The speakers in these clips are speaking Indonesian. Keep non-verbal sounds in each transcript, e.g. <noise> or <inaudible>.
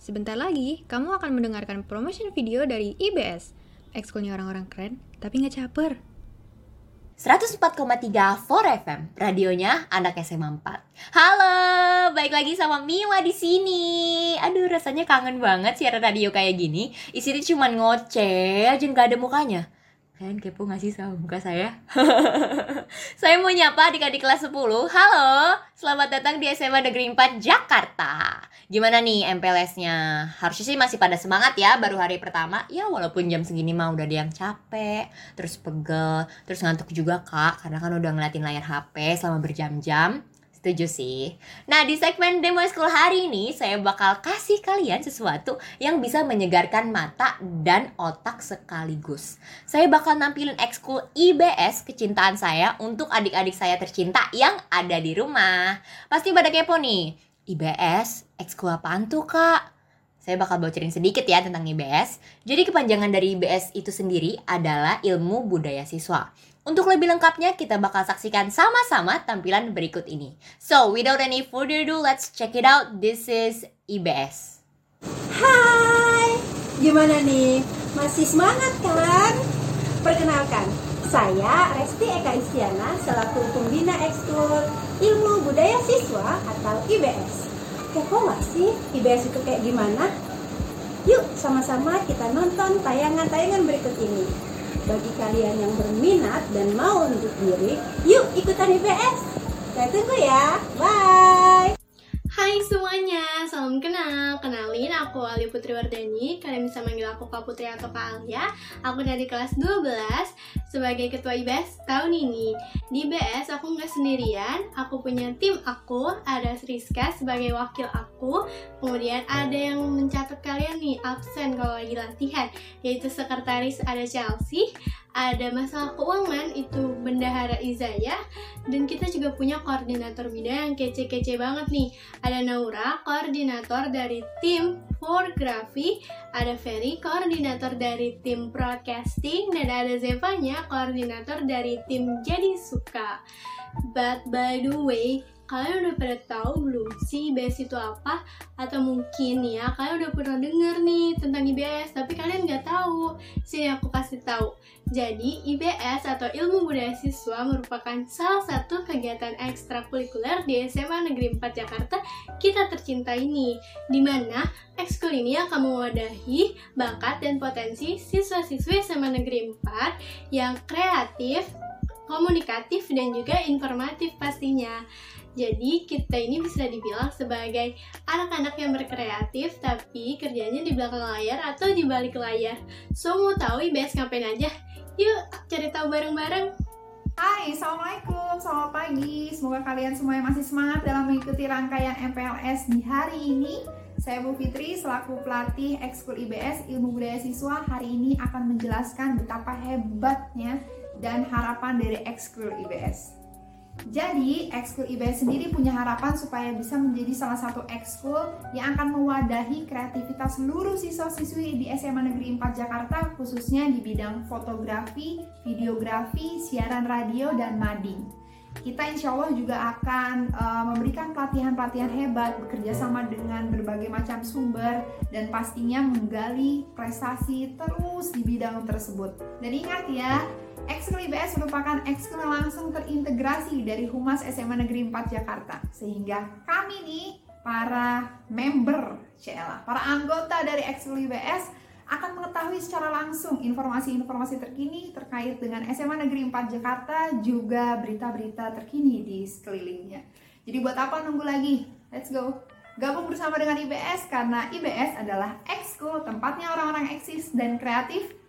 Sebentar lagi, kamu akan mendengarkan promotion video dari IBS. Ekskulnya orang-orang keren, tapi nggak caper. 104,3 4 FM, radionya anak SMA 4. Halo, balik lagi sama Miwa di sini. Aduh, rasanya kangen banget siaran radio kayak gini. Isinya cuma ngoceh aja nggak ada mukanya. Kalian kepo gak sih sama muka saya? <laughs> saya mau nyapa adik-adik kelas 10 Halo, selamat datang di SMA Negeri 4 Jakarta. Gimana nih MPLS-nya? Harusnya sih masih pada semangat ya baru hari pertama. Ya walaupun jam segini mah udah ada capek Terus pegel, terus ngantuk juga kak. Karena kan udah ngeliatin layar HP selama berjam-jam Setuju sih. Nah, di segmen Demo School hari ini, saya bakal kasih kalian sesuatu yang bisa menyegarkan mata dan otak sekaligus. Saya bakal nampilin ekskul IBS kecintaan saya untuk adik-adik saya tercinta yang ada di rumah. Pasti pada kepo nih, IBS, ekskul apaan tuh kak? Saya bakal bocorin sedikit ya tentang IBS. Jadi kepanjangan dari IBS itu sendiri adalah ilmu budaya siswa. Untuk lebih lengkapnya, kita bakal saksikan sama-sama tampilan berikut ini. So, without any further ado, let's check it out. This is IBS. Hai, gimana nih? Masih semangat kan? Perkenalkan, saya Resti Eka Istiana selaku pembina ekskul Ilmu Budaya Siswa atau IBS. Kepo nggak sih IBS itu kayak gimana? Yuk sama-sama kita nonton tayangan-tayangan berikut ini. Bagi kalian yang berminat dan mau untuk diri, yuk ikutan IPS. Saya tunggu ya. Bye. Hai semuanya, salam kenal. Kenalin aku Ali Putri Wardani. Kalian bisa manggil aku Kak Putri atau Kak Alia. Aku dari kelas 12 sebagai ketua IBS tahun ini. Di IBS aku nggak sendirian, aku punya tim aku, ada Rizka sebagai wakil aku, kemudian ada yang mencatat kalian nih absen kalau lagi latihan, yaitu sekretaris ada Chelsea, ada masalah keuangan itu Bendahara Izaya dan kita juga punya koordinator bidang yang kece-kece banget nih. Ada Naura koordinator dari tim fotografi ada Ferry koordinator dari tim broadcasting dan ada Zevanya koordinator dari tim jadi suka. But by the way kalian udah pada tahu belum sih IBS itu apa? Atau mungkin ya kalian udah pernah denger nih tentang IBS, tapi kalian nggak tahu. Sini aku kasih tahu. Jadi IBS atau Ilmu Budaya Siswa merupakan salah satu kegiatan ekstrakurikuler di SMA Negeri 4 Jakarta kita tercinta ini, di mana ekskul ini akan mewadahi bakat dan potensi siswa-siswi SMA Negeri 4 yang kreatif, komunikatif, dan juga informatif pastinya. Jadi kita ini bisa dibilang sebagai anak-anak yang berkreatif tapi kerjanya di belakang layar atau di balik layar. So mau tahu IBS ngapain aja? Yuk cari tahu bareng-bareng. Hai, Assalamualaikum, selamat pagi Semoga kalian semua yang masih semangat dalam mengikuti rangkaian MPLS di hari ini Saya Bu Fitri, selaku pelatih Ekskul IBS Ilmu Budaya Siswa Hari ini akan menjelaskan betapa hebatnya dan harapan dari Ekskul IBS jadi, ekskul IBS sendiri punya harapan supaya bisa menjadi salah satu ekskul yang akan mewadahi kreativitas seluruh siswa-siswi di SMA Negeri 4 Jakarta, khususnya di bidang fotografi, videografi, siaran radio, dan mading. Kita insya Allah juga akan uh, memberikan pelatihan-pelatihan hebat, bekerja sama dengan berbagai macam sumber, dan pastinya menggali prestasi terus di bidang tersebut. Dan ingat ya, Ekskul IBS merupakan ekskul langsung terintegrasi dari Humas SMA Negeri 4 Jakarta. Sehingga kami nih, para member, CLA, para anggota dari ekskul IBS akan mengetahui secara langsung informasi-informasi terkini terkait dengan SMA Negeri 4 Jakarta juga berita-berita terkini di sekelilingnya. Jadi buat apa nunggu lagi? Let's go! Gabung bersama dengan IBS karena IBS adalah ekskul tempatnya orang-orang eksis dan kreatif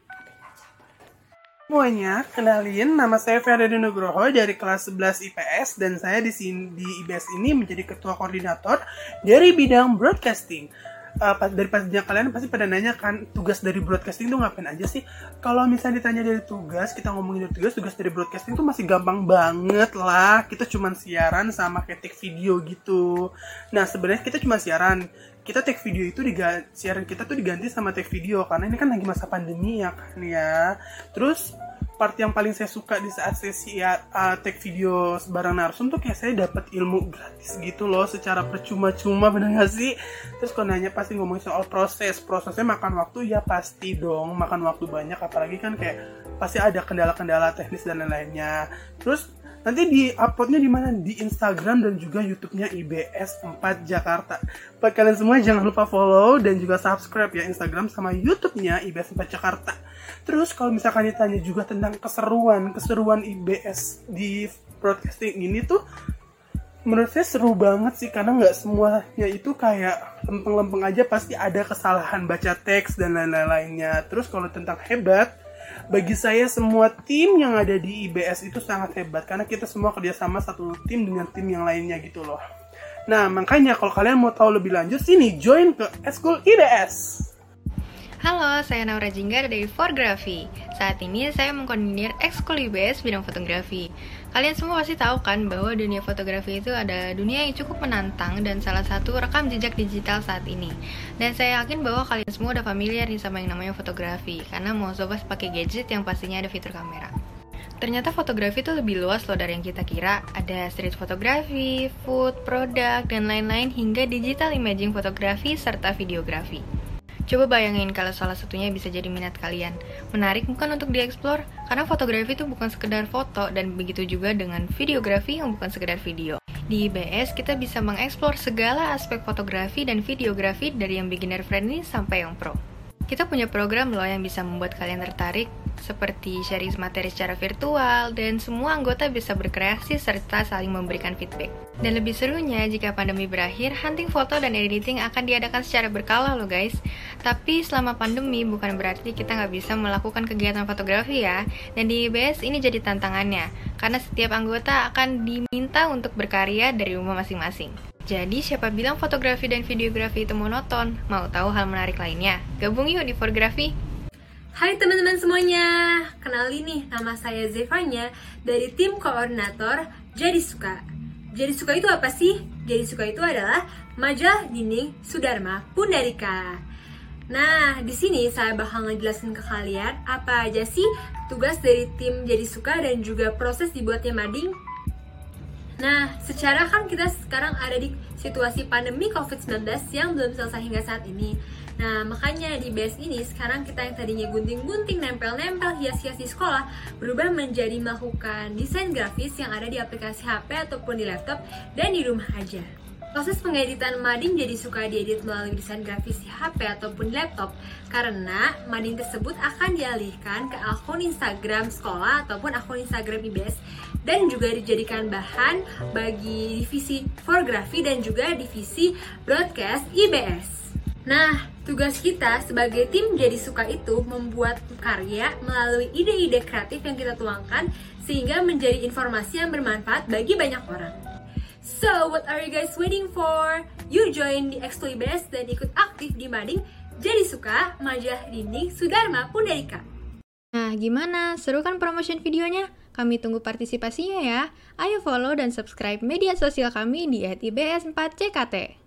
semuanya, kenalin nama saya Ferdinand Nugroho dari kelas 11 IPS dan saya di sini di IBS ini menjadi ketua koordinator dari bidang broadcasting. Uh, pas, dari pastinya kalian pasti pada nanya kan tugas dari broadcasting itu ngapain aja sih? Kalau misalnya ditanya dari tugas, kita ngomongin dari tugas, tugas dari broadcasting itu masih gampang banget lah. Kita cuma siaran sama ketik video gitu. Nah sebenarnya kita cuma siaran kita take video itu diganti siaran kita tuh diganti sama take video karena ini kan lagi masa pandemi ya kan ya. Terus part yang paling saya suka di saat sesi ya uh, take video bareng narsum tuh kayak saya dapat ilmu gratis gitu loh secara percuma-cuma <laughs> bener gak sih? Terus kalau nanya pasti ngomong soal proses prosesnya makan waktu ya pasti dong makan waktu banyak apalagi kan kayak pasti ada kendala-kendala teknis dan lain-lainnya. Terus Nanti di uploadnya di mana? Di Instagram dan juga YouTube-nya IBS 4 Jakarta. Buat kalian semua jangan lupa follow dan juga subscribe ya Instagram sama YouTube-nya IBS 4 Jakarta. Terus kalau misalkan ditanya juga tentang keseruan, keseruan IBS di broadcasting ini tuh menurut saya seru banget sih karena nggak semuanya itu kayak lempeng-lempeng aja pasti ada kesalahan baca teks dan lain-lainnya. Terus kalau tentang hebat, bagi saya semua tim yang ada di IBS itu sangat hebat karena kita semua kerjasama satu tim dengan tim yang lainnya gitu loh. Nah makanya kalau kalian mau tahu lebih lanjut sini join ke Eskul IBS. Halo, saya Naura Jinggar dari Forgrafi. Saat ini saya mengkoordinir ekskul IBS bidang fotografi. Kalian semua pasti tahu kan bahwa dunia fotografi itu ada dunia yang cukup menantang dan salah satu rekam jejak digital saat ini. Dan saya yakin bahwa kalian semua udah familiar nih sama yang namanya fotografi, karena mau coba pakai gadget yang pastinya ada fitur kamera. Ternyata fotografi itu lebih luas loh dari yang kita kira. Ada street fotografi, food, produk, dan lain-lain hingga digital imaging fotografi serta videografi. Coba bayangin kalau salah satunya bisa jadi minat kalian. Menarik bukan untuk dieksplor? Karena fotografi itu bukan sekedar foto dan begitu juga dengan videografi yang bukan sekedar video. Di IBS kita bisa mengeksplor segala aspek fotografi dan videografi dari yang beginner friendly sampai yang pro. Kita punya program loh yang bisa membuat kalian tertarik seperti sharing materi secara virtual, dan semua anggota bisa berkreasi serta saling memberikan feedback. Dan lebih serunya, jika pandemi berakhir, hunting foto dan editing akan diadakan secara berkala loh guys. Tapi selama pandemi bukan berarti kita nggak bisa melakukan kegiatan fotografi ya. Dan di IBS ini jadi tantangannya, karena setiap anggota akan diminta untuk berkarya dari rumah masing-masing. Jadi siapa bilang fotografi dan videografi itu monoton? Mau tahu hal menarik lainnya? Gabung yuk di Fotografi! Hai teman-teman semuanya, kenalin nih nama saya Zevanya dari tim koordinator Jadi Suka. Jadi Suka itu apa sih? Jadi Suka itu adalah majalah dinding Sudarma Pundarika. Nah, di sini saya bakal ngejelasin ke kalian apa aja sih tugas dari tim Jadi Suka dan juga proses dibuatnya mading. Nah, secara kan kita sekarang ada di situasi pandemi COVID-19 yang belum selesai hingga saat ini. Nah, makanya di base ini sekarang kita yang tadinya gunting-gunting, nempel-nempel, hias-hias di sekolah berubah menjadi melakukan desain grafis yang ada di aplikasi HP ataupun di laptop dan di rumah aja. Proses pengeditan mading jadi suka diedit melalui desain grafis di HP ataupun laptop karena mading tersebut akan dialihkan ke akun Instagram sekolah ataupun akun Instagram IBS dan juga dijadikan bahan bagi divisi fotografi dan juga divisi broadcast IBS. Nah, tugas kita sebagai tim jadi suka itu membuat karya melalui ide-ide kreatif yang kita tuangkan sehingga menjadi informasi yang bermanfaat bagi banyak orang. So, what are you guys waiting for? You join di Expo IBS dan ikut aktif di Mading Jadi Suka Majalah Dinding Sudarma Pundarika. Nah, gimana? Seru kan promotion videonya? Kami tunggu partisipasinya ya. Ayo follow dan subscribe media sosial kami di @ibs4ckt.